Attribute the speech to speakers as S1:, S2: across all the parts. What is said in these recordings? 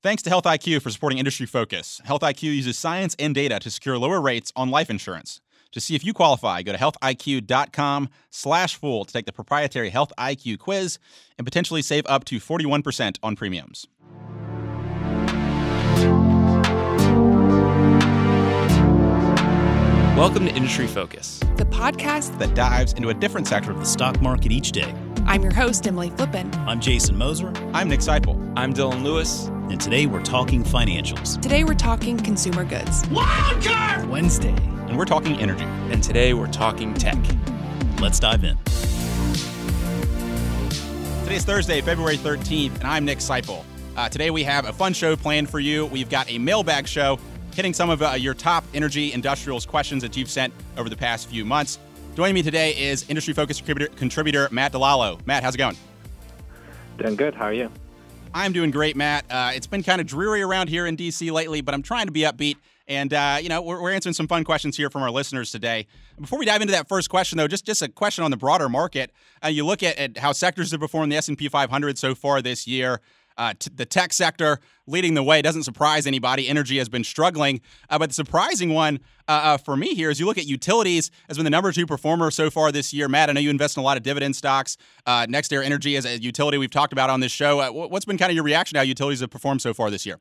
S1: Thanks to Health IQ for supporting Industry Focus. Health IQ uses science and data to secure lower rates on life insurance. To see if you qualify, go to healthiq.com slash fool to take the proprietary Health IQ quiz and potentially save up to 41% on premiums.
S2: Welcome to Industry Focus,
S3: the podcast
S1: that dives into a different sector of
S4: the stock market each day.
S3: I'm your host, Emily Flippen.
S4: I'm Jason Moser.
S1: I'm Nick Sciple.
S2: I'm Dylan Lewis.
S4: And today we're talking financials.
S3: Today we're talking consumer goods.
S4: Wild card Wednesday.
S1: And we're talking energy.
S2: And today we're talking tech.
S4: Let's dive in.
S1: Today's Thursday, February 13th, and I'm Nick Sciple. Uh, today we have a fun show planned for you. We've got a mailbag show hitting some of uh, your top energy industrials questions that you've sent over the past few months. Joining me today is industry focused contributor, contributor, Matt DiLallo. Matt, how's it going?
S5: Doing good. How are you?
S1: I'm doing great, Matt. Uh, it's been kind of dreary around here in DC lately, but I'm trying to be upbeat. And uh, you know, we're, we're, answering some fun questions here from our listeners today. Before we dive into that first question, though, just just a question on the broader market. Uh, you look at, at, how sectors have performed the S&P 500 so far this year. Uh, t- the tech sector leading the way doesn't surprise anybody. Energy has been struggling. Uh, but the surprising one uh, uh, for me here is you look at utilities has been the number two performer so far this year. Matt, I know you invest in a lot of dividend stocks. Uh, NextEra Energy is a utility we've talked about on this show. Uh, what's been kind of your reaction to how utilities have performed so far this year?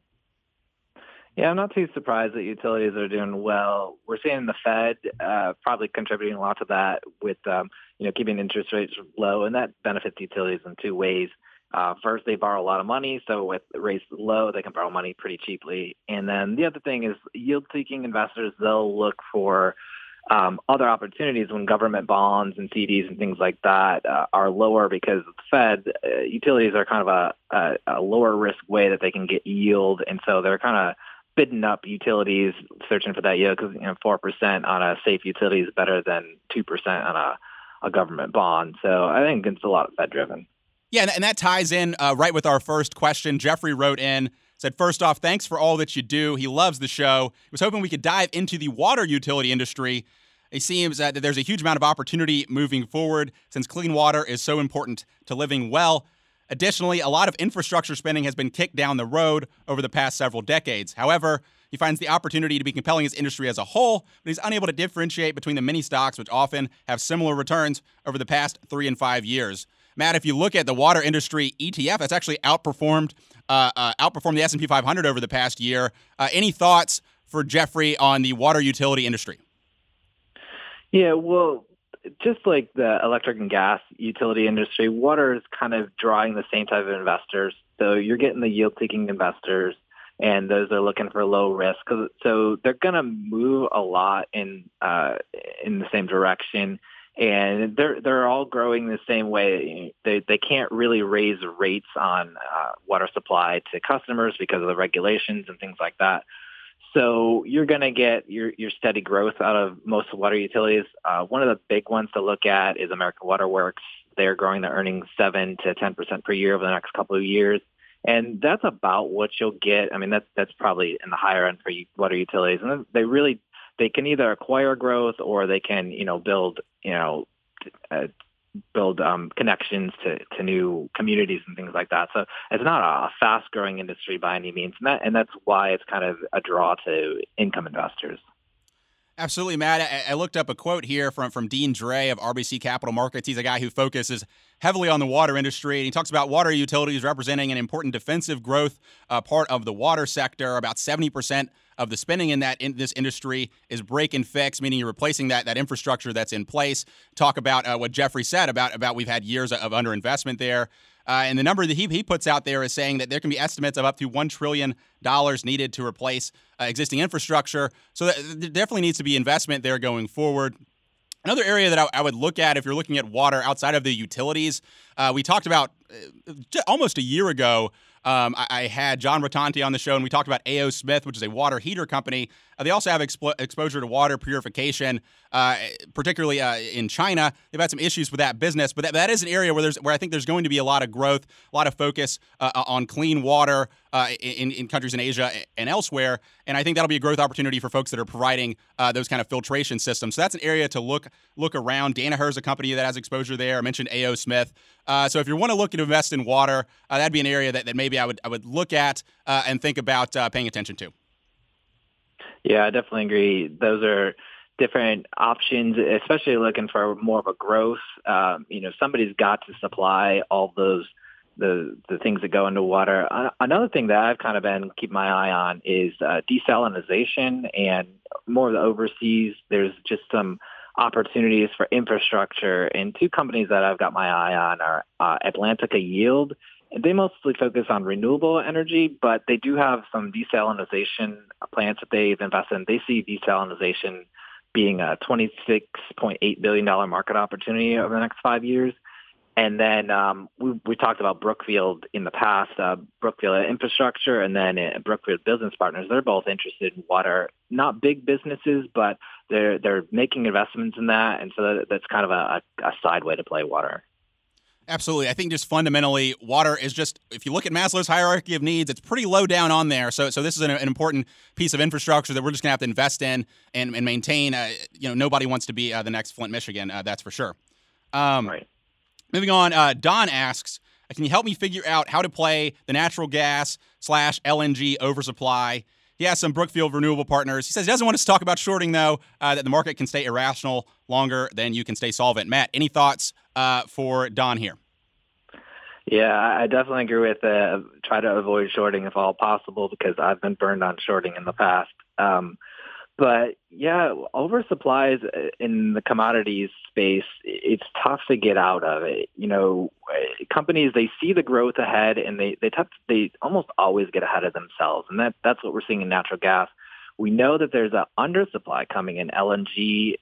S5: Yeah, I'm not too surprised that utilities are doing well. We're seeing the Fed uh, probably contributing a lot to that with um, you know keeping interest rates low, and that benefits utilities in two ways. Uh, first, they borrow a lot of money, so with rates low, they can borrow money pretty cheaply. And then the other thing is yield-seeking investors, they'll look for um, other opportunities when government bonds and CDs and things like that uh, are lower because the Fed uh, utilities are kind of a, a, a lower risk way that they can get yield, and so they're kind of bidding up utilities, searching for that yield because you know four percent on a safe utility is better than two percent on a, a government bond. So I think it's a lot of Fed driven.
S1: Yeah, and that ties in uh, right with our first question. Jeffrey wrote in, said, First off, thanks for all that you do. He loves the show. He was hoping we could dive into the water utility industry. It seems that there's a huge amount of opportunity moving forward since clean water is so important to living well. Additionally, a lot of infrastructure spending has been kicked down the road over the past several decades. However, he finds the opportunity to be compelling as industry as a whole, but he's unable to differentiate between the many stocks which often have similar returns over the past three and five years. Matt, if you look at the water industry ETF, that's actually outperformed uh, uh, outperformed the S&P 500 over the past year. Uh, any thoughts for Jeffrey on the water utility industry?
S5: Yeah, well, just like the electric and gas utility industry, water is kind of drawing the same type of investors. So you're getting the yield-seeking investors, and those are looking for low risk. So they're going to move a lot in uh, in the same direction and they're they're all growing the same way. They they can't really raise rates on uh, water supply to customers because of the regulations and things like that. So you're going to get your your steady growth out of most water utilities. Uh, one of the big ones to look at is American Water Works. They're growing their earnings seven to ten percent per year over the next couple of years. And that's about what you'll get. I mean, that's that's probably in the higher end for water utilities, and they really they can either acquire growth or they can, you know, build, you know, uh, build um, connections to, to new communities and things like that. So it's not a fast growing industry by any means. And, that, and that's why it's kind of a draw to income investors.
S1: Absolutely, Matt. I, I looked up a quote here from, from Deane Dray of RBC Capital Markets. He's a guy who focuses heavily on the water industry. And he talks about water utilities representing an important defensive growth uh, part of the water sector. About 70% of the spending in that in this industry is break and fix, meaning you're replacing that that infrastructure that's in place. Talk about uh, what Jeffrey said about about we've had years of underinvestment there. Uh, and the number that he, he puts out there is saying that there can be estimates of up to $1 trillion needed to replace uh, existing infrastructure. So there definitely needs to be investment there going forward. Another area that I, I, would look at if you're looking at water outside of the utilities, uh, we talked about uh, almost a year ago um, I, I, had John Rotonti on the show, and we talked about A.O. Smith, which is a water heater company. Uh, they also have expo- exposure to water purification, uh, particularly uh, in China. They've had some issues with that business, but that, that is an area where there's where I think there's going to be a lot of growth, a lot of focus uh, uh, on clean water uh, in, in countries in Asia and elsewhere. And I think that'll be a growth opportunity for folks that are providing those kind of filtration systems. So that's an area to look look around. Danaher is a company that has exposure there. I mentioned A.O. Smith. so if you want to look to invest in water, that'd be an area that, that maybe I would I would look at and think about paying attention to.
S5: Yeah, I definitely agree. Those are different options, especially looking for more of a growth. Um, you know, somebody's got to supply all those the the things that go into water. Uh, another thing that I've kind of been keeping my eye on is uh, desalination and more of the overseas. There's just some opportunities for infrastructure, and two companies that I've got my eye on are uh, Atlantica Yield. They mostly focus on renewable energy, but they do have some desalination plants that they've invested in. They see desalination being a $26.8 billion market opportunity over the next five years. And then um, we, we talked about Brookfield in the past, uh, Brookfield Infrastructure, and then uh, Brookfield Business Partners. They're both interested in water, not big businesses, but they're they're making investments in that, and so that, that's kind of a, a side way to play water.
S1: Absolutely. I think just fundamentally, water is just, if you look at Maslow's hierarchy of needs, it's pretty low down on there. So, so this is an, an important piece of infrastructure that we're just going to have to invest in and, and maintain. Uh, you know, nobody wants to be uh, the next Flint, Michigan. Uh, that's for sure.
S5: Um, right.
S1: Moving on, uh, Don asks, can you help me figure out how to play the natural gas slash LNG oversupply? He has some Brookfield renewable partners. He says he doesn't want us to talk about shorting, though, uh, that the market can stay irrational longer than you can stay solvent. Matt, any thoughts uh, for Don here?
S5: Yeah, I definitely agree with uh, try to avoid shorting if all possible because I've been burned on shorting in the past. Um, but yeah, oversupplies in the commodities space, it's tough to get out of it. You know, companies they see the growth ahead and they they tough, they almost always get ahead of themselves, and that that's what we're seeing in natural gas. We know that there's an undersupply coming in LNG.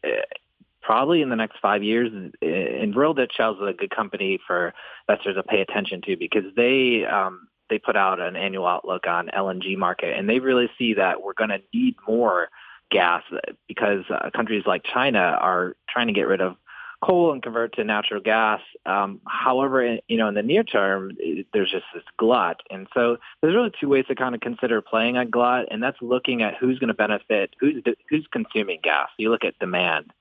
S5: Probably in the next five years, and Royal Shell is a good company for investors to pay attention to because they um, they put out an annual outlook on LNG market, and they really see that we're going to need more gas because uh, countries like China are trying to get rid of coal and convert to natural gas. Um, however, you know, in the near term, it, there's just this glut, and so there's really two ways to kind of consider playing a glut, and that's looking at who's going to benefit, who's who's consuming gas. You look at demand,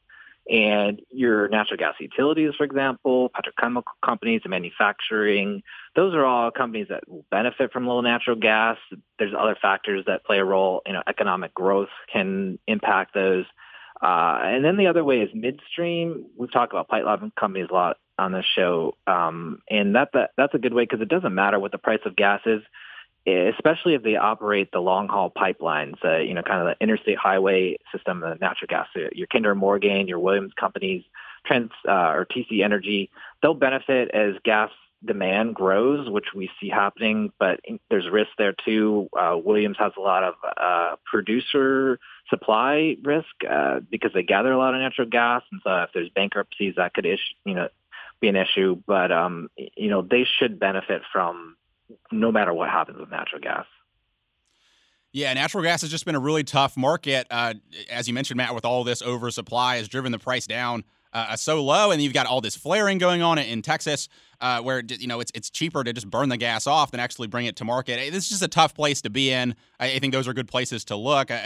S5: and your natural gas utilities, for example, petrochemical companies, and manufacturing, those are all companies that will benefit from low natural gas. There's other factors that play a role. You know, economic growth can impact those. Uh, and then the other way is midstream. We've talked about pipeline companies a lot on this show, um, and that, that that's a good way because it doesn't matter what the price of gas is especially if they operate the long haul pipelines, uh, you know, kind of the interstate highway system, the natural gas, uh, your Kinder Morgan, your Williams companies, Trans uh, or TC Energy, they'll benefit as gas demand grows, which we see happening, but there's risk there too. Uh, Williams has a lot of uh, producer supply risk uh, because they gather a lot of natural gas, and so if there's bankruptcies, that could issue, you know, be an issue. But um, you know, they should benefit from no matter what happens with natural gas.
S1: Yeah, natural gas has just been a really tough market. Uh, as you mentioned, Matt, with all this oversupply, has driven the price down uh, so low, and you've got all this flaring going on in Texas, uh, where you know it's it's cheaper to just burn the gas off than actually bring it to market. This is just a tough place to be in. I, think those are good places to look. Uh,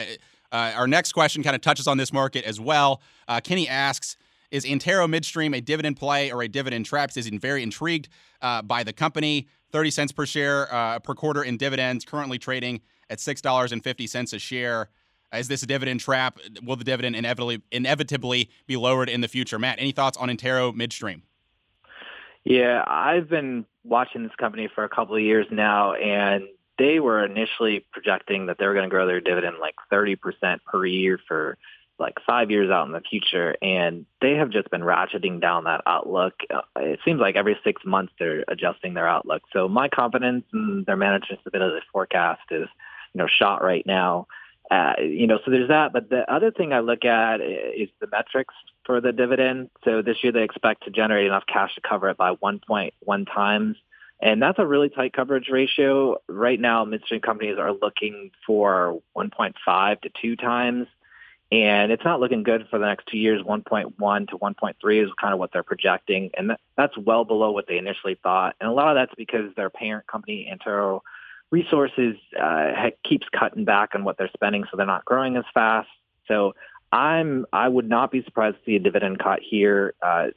S1: our next question kind of touches on this market as well. Uh, Kenny asks. Is Antero Midstream a dividend play or a dividend trap? He's very intrigued uh, by the company. 30 cents per share uh, per quarter in dividends, currently trading at $6.50 a share. Is this a dividend trap? Will the dividend inevitably inevitably be lowered in the future? Matt, any thoughts on Antero Midstream?
S5: Yeah, I've been watching this company for a couple of years now, and they were initially projecting that they were going to grow their dividend like 30% per year for like five years out in the future, and they have just been ratcheting down that outlook. Uh, it seems like every six months they're adjusting their outlook. So my confidence in their management's ability to forecast is, you know, shot right now. Uh, you know, so there's that. But the other thing I look at is the metrics for the dividend. So this year they expect to generate enough cash to cover it by 1.1 times. And that's a really tight coverage ratio. Right now, midstream companies are looking for 1.5 to 2 times. And it's not looking good for the next two years. 1.1 to 1.3 is kind of what they're projecting. And that, that's well below what they initially thought. And a lot of that's because their parent company, Antero Resources, uh, keeps cutting back on what they're spending, so they're not growing as fast. So I'm I would not be surprised to see a dividend cut here. Uh,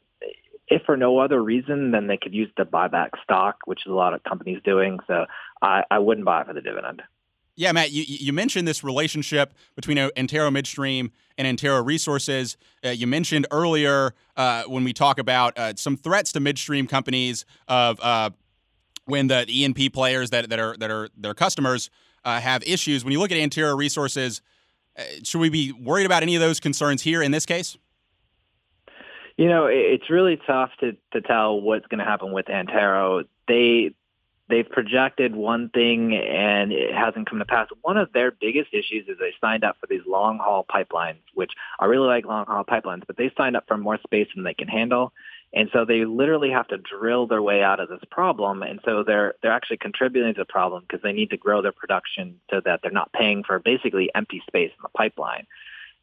S5: if for no other reason, than they could use the buyback stock, which is a lot of companies doing. So I, I wouldn't buy it for the dividend.
S1: Yeah, Matt, you, you mentioned this relationship between uh, Antero Midstream and Antero Resources. Uh, you mentioned earlier uh, when we talk about uh, some threats to midstream companies of uh, when the E&P players that, that are that are their customers uh, have issues. When you look at Antero Resources, should we be worried about any of those concerns here in this case?
S5: You know, it's really tough to, to tell what's going to happen with Antero. They they've projected one thing and it hasn't come to pass. One of their biggest issues is they signed up for these long haul pipelines, which I really like long haul pipelines, but they signed up for more space than they can handle. And so they literally have to drill their way out of this problem. And so they're they're actually contributing to the problem because they need to grow their production so that they're not paying for basically empty space in the pipeline.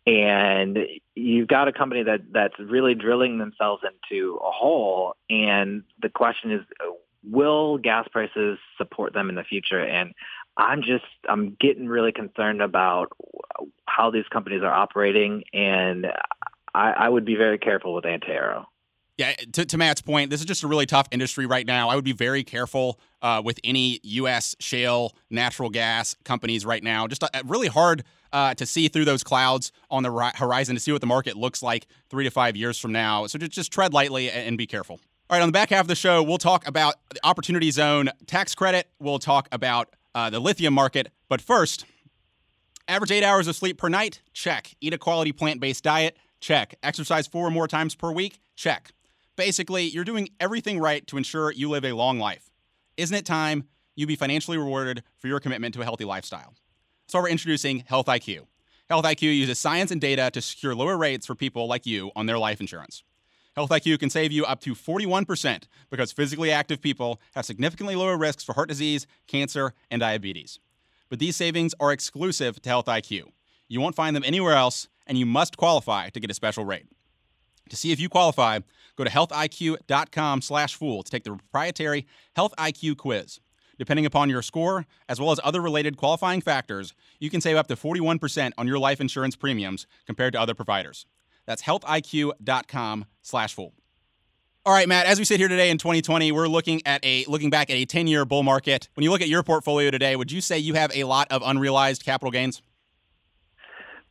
S5: And you've got a company that that's really drilling themselves into a hole. And the question is, will gas prices support them in the future? And I'm just I'm getting really concerned about how these companies are operating, and I, I would be very careful with Antero.
S1: Yeah, to, to, Matt's point, this is just a really tough industry right now. I would be very careful uh, with any U.S. shale natural gas companies right now. Just uh, really hard uh, to see through those clouds on the horizon to see what the market looks like three to five years from now. So just, just tread lightly and be careful. All right, on the back half of the show, we'll talk about the Opportunity Zone tax credit. We'll talk about uh, the lithium market. But first, average eight hours of sleep per night? Check. Eat a quality plant based diet? Check. Exercise four or more times per week? Check. Basically, you're doing everything right to ensure you live a long life. Isn't it time you be financially rewarded for your commitment to a healthy lifestyle? So, we're introducing Health IQ. Health IQ uses science and data to secure lower rates for people like you on their life insurance. Health IQ can save you up to 41% because physically active people have significantly lower risks for heart disease, cancer, and diabetes. But these savings are exclusive to Health IQ. You won't find them anywhere else, and you must qualify to get a special rate. To see if you qualify, go to healthiq.com/fool to take the proprietary Health IQ quiz. Depending upon your score, as well as other related qualifying factors, you can save up to 41% on your life insurance premiums compared to other providers. That's healthiq.com slash fool. All right, Matt, as we sit here today in 2020, we're looking at a looking back at a 10-year bull market. When you look at your portfolio today, would you say you have a lot of unrealized capital gains?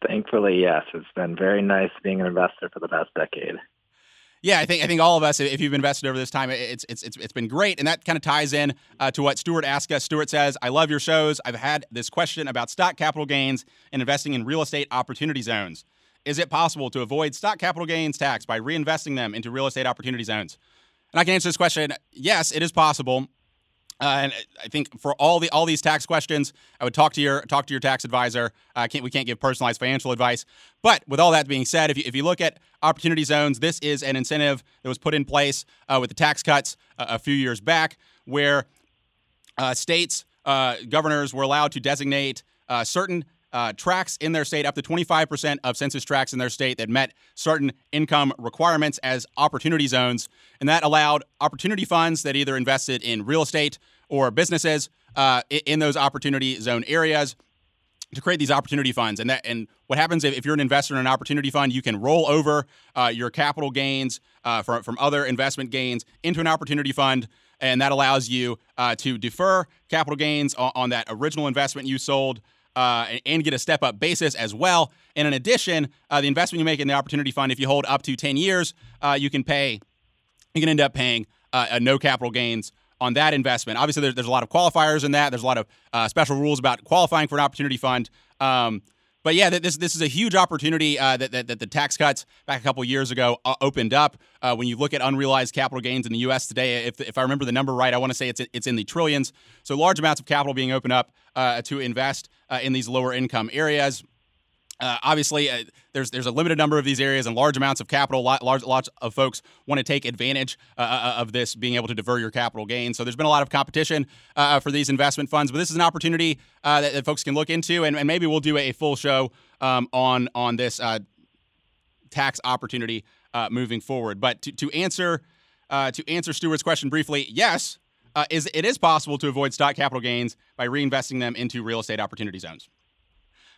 S5: Thankfully, yes. It's been very nice being an investor for the past decade.
S1: Yeah, I think I think all of us, if you've invested over this time, it's it's it's, it's been great, and that kind of ties in uh, to what Stuart asked us. Stuart says, "I love your shows. I've had this question about stock capital gains and investing in real estate opportunity zones. Is it possible to avoid stock capital gains tax by reinvesting them into real estate opportunity zones? And I can answer this question yes, it is possible. Uh, and I think for all the all these tax questions, I would talk to your talk to your tax advisor. Uh, can't we can't give personalized financial advice. But with all that being said, if you, if you look at opportunity zones, this is an incentive that was put in place uh, with the tax cuts uh, a few years back, where uh, states uh, governors were allowed to designate certain uh, in their state, up to 25% of census tracts in their state that met certain income requirements as opportunity zones. And that allowed opportunity funds that either invested in real estate or businesses uh, in those opportunity zone areas to create these opportunity funds. And that and what happens if, if you're an investor in an opportunity fund, you can roll over uh, your capital gains uh, from, from other investment gains into an opportunity fund. And that allows you uh, to defer capital gains on, on that original investment you sold uh, and get a step up basis as well. And in addition, uh, the investment you make in the opportunity fund, if you hold up to 10 years, uh, you can pay, you can end up paying uh, no capital gains on that investment. Obviously, there's, there's a lot of qualifiers in that. There's a lot of uh, special rules about qualifying for an opportunity fund. Um, but yeah, this this is a huge opportunity uh, that, that, that, the tax cuts back a couple years ago uh, opened up. Uh, when you look at unrealized capital gains in the U.S. today, if, if I remember the number right, I want to say it's it's in the trillions. So large amounts of capital being opened up uh, to invest uh, in these lower income areas. Uh, obviously, uh, there's there's a limited number of these areas and large amounts of capital. Large lots of folks want to take advantage uh, uh, of this, being able to defer your capital gains. So there's been a lot of competition uh, for these investment funds, but this is an opportunity that, that, folks can look into, and, and, maybe we'll do a full show um, on on this tax opportunity moving forward. But to, to answer to answer Stuart's question briefly, yes, is it is possible to avoid stock capital gains by reinvesting them into real estate opportunity zones.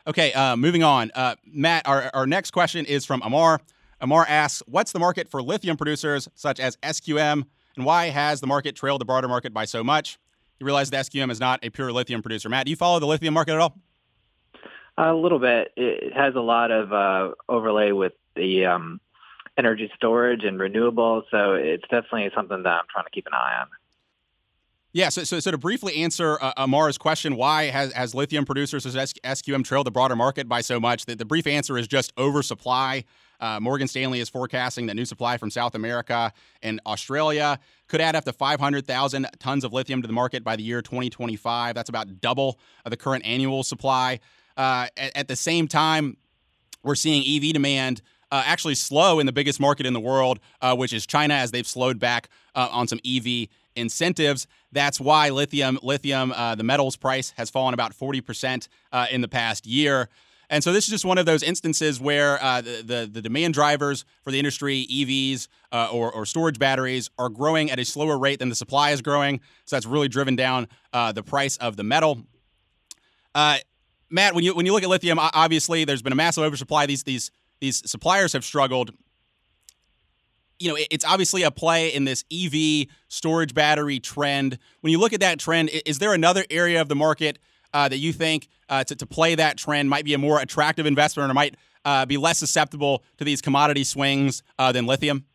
S1: Okay, uh, moving on. Uh, Matt, our, our next question is from Amar. Amar asks, What's the market for lithium producers such as SQM, and why has the market trailed the broader market by so much? you realize that SQM is not a pure lithium producer. Matt, do you follow the lithium market at all?
S5: A little bit. It has a lot of uh, overlay with the um, energy storage and renewables, so it's definitely something that I'm trying to keep an eye on.
S1: Yeah, so, so, so to briefly answer uh, Amar's question, why has, has lithium producers as SQM trailed the broader market by so much? The, the brief answer is just oversupply. Uh, Morgan Stanley is forecasting that new supply from South America and Australia could add up to 500,000 tons of lithium to the market by the year 2025. That's about double of the current annual supply. Uh, at, at, the same time, we're seeing EV demand uh, actually slow in the biggest market in the world, uh, which is China, as they've slowed back uh, on some EV incentives. That's why lithium, lithium, uh, the metals price has fallen about 40% uh, in the past year. And so this is just one of those instances where uh, the, the, the demand drivers for the industry, EVs uh, or, or storage batteries, are growing at a slower rate than the supply is growing. So that's really driven down uh, the price of the metal. Matt, when you when you look at lithium, obviously there's been a massive oversupply. These these these suppliers have struggled you know, it's obviously a play in this EV storage battery trend. When you look at that trend, is there another area of the market uh, that you think uh, to, to play that trend might be a more attractive investment or might uh, be less susceptible to these commodity swings uh, than lithium?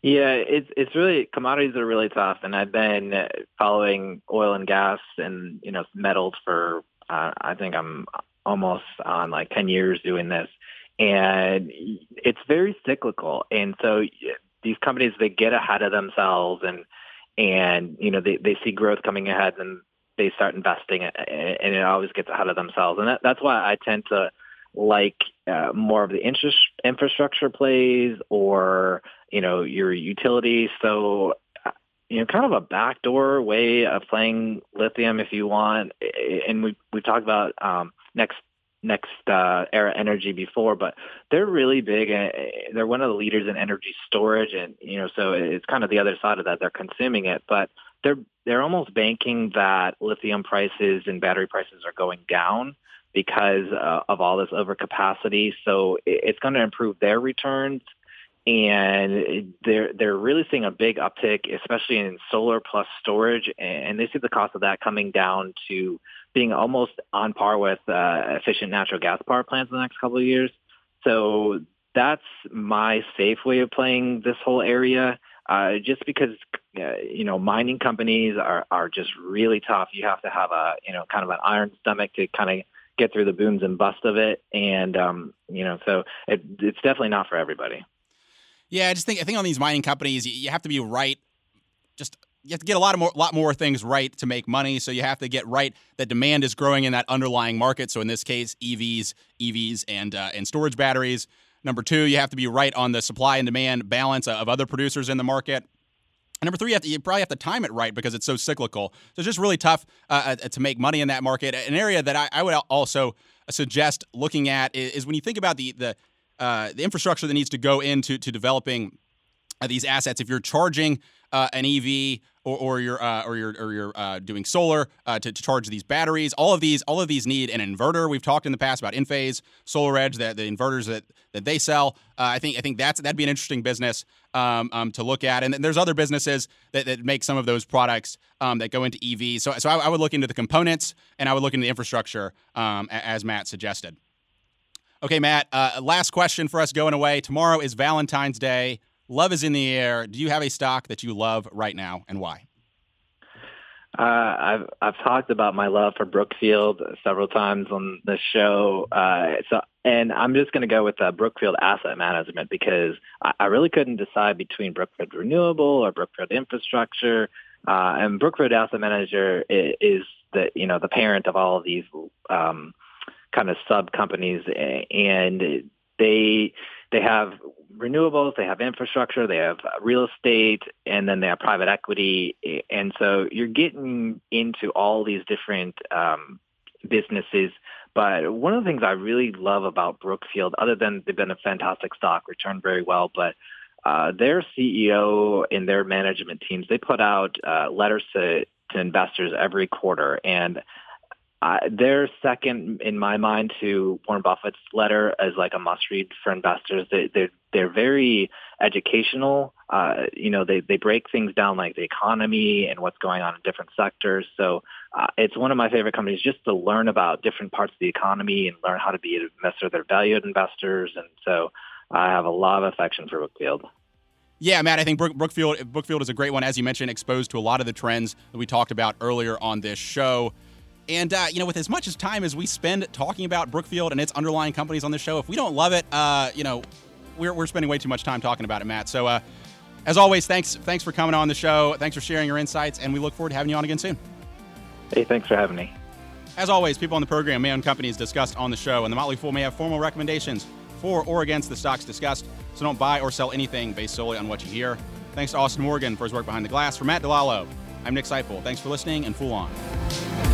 S5: Yeah, it's it's really commodities are really tough, and I've been following oil and gas and you know metals for uh, I think I'm almost on like ten years doing this, and it's very cyclical. And so these companies they get ahead of themselves and and you know they they see growth coming ahead and they start investing and it always gets ahead of themselves. And that, that's why I tend to like uh, more of the interest, infrastructure plays or you know your utilities. So uh, you know, kind of a backdoor way of playing lithium if you want. And we we talked about um, next next uh, era energy before, but they're really big. And they're one of the leaders in energy storage, and you know, so it's kind of the other side of that. They're consuming it, but they're they're almost banking that lithium prices and battery prices are going down because uh, of all this overcapacity. So it's going to improve their returns. And they're they're really seeing a big uptick, especially in solar plus storage, and they see the cost of that coming down to being almost on par with uh, efficient natural gas power plants in the next couple of years. So that's my safe way of playing this whole area. Uh, just because uh, you know mining companies are are just really tough. You have to have a you know kind of an iron stomach to kind of get through the booms and bust of it, and um, you know so it, it's definitely not for everybody.
S1: Yeah, I just think I think on these mining companies, you, you have to be right. Just you have to get a lot of more lot more things right to make money. So you have to get right that demand is growing in that underlying market. So in this case, EVs, EVs, and uh, and storage batteries. Number two, you have to be right on the supply and demand balance of other producers in the market. And number three, you, to, you, probably have to time it right because it's so cyclical. So it's just really tough uh, uh, to make money in that market. An area that I, I would also suggest looking at is, is, when you think about the the, uh, the infrastructure that needs to go into to developing uh, these assets. If you're charging uh, an EV or, or you're uh, or you're or you're uh, doing solar uh, to, to, charge these batteries. All of these all of these need an inverter. We've talked in the past about Enphase, SolarEdge, that the inverters that that they sell. Uh, I think I think that's that'd be an interesting business um, um, to look at. And there's other businesses that, that make some of those products um, that go into EV. So so I, I, would look into the components and I would look into the infrastructure um, as Matt suggested. Okay, Matt. Uh, last question for us going away. Tomorrow is Valentine's Day. Love is in the air. Do you have a stock that you love right now and why?
S5: Uh, I've I've talked about my love for Brookfield several times on the show. Uh, so, and I'm just going to go with uh, Brookfield Asset Management because I, I really couldn't decide between Brookfield Renewable or Brookfield Infrastructure. Uh, and Brookfield Asset Manager is, is the you know the parent of all of these um, kind of sub companies, and they they have renewables, they have infrastructure, they have real estate, and then they have private equity. And so you're getting into all these different um, businesses. But one of the things I really love about Brookfield, other than they've been a fantastic stock, returned very well, but uh, their CEO and their management teams, they put out uh, letters to, to investors every quarter. And uh, they're second in my mind to Warren Buffett's letter as like a must read for investors. They, they're they're very educational. Uh, you know, they they break things down like the economy and what's going on in different sectors. So uh, it's one of my favorite companies just to learn about different parts of the economy and learn how to be an investor. They're valued investors, and so I have a lot of affection for Brookfield.
S1: Yeah, Matt, I think Brook, Brookfield Brookfield is a great one, as you mentioned, exposed to a lot of the trends that we talked about earlier on this show. And uh, you know, with as much as time as we spend talking about Brookfield and its underlying companies on this show, if we don't love it, uh, you know, we're, we're spending way too much time talking about it, Matt. So, uh, as always, thanks thanks for coming on the show. Thanks for sharing your insights, and we look forward to having you on again soon.
S5: Hey, thanks for having me.
S1: As always, people on the program may own companies discussed on the show, and the Motley Fool may have formal recommendations for or against the stocks discussed. So don't buy or sell anything based solely on what you hear. Thanks to Austin Morgan for his work behind the glass. For Matt DiLallo, I'm Nick Sciple. Thanks for listening, and Fool on.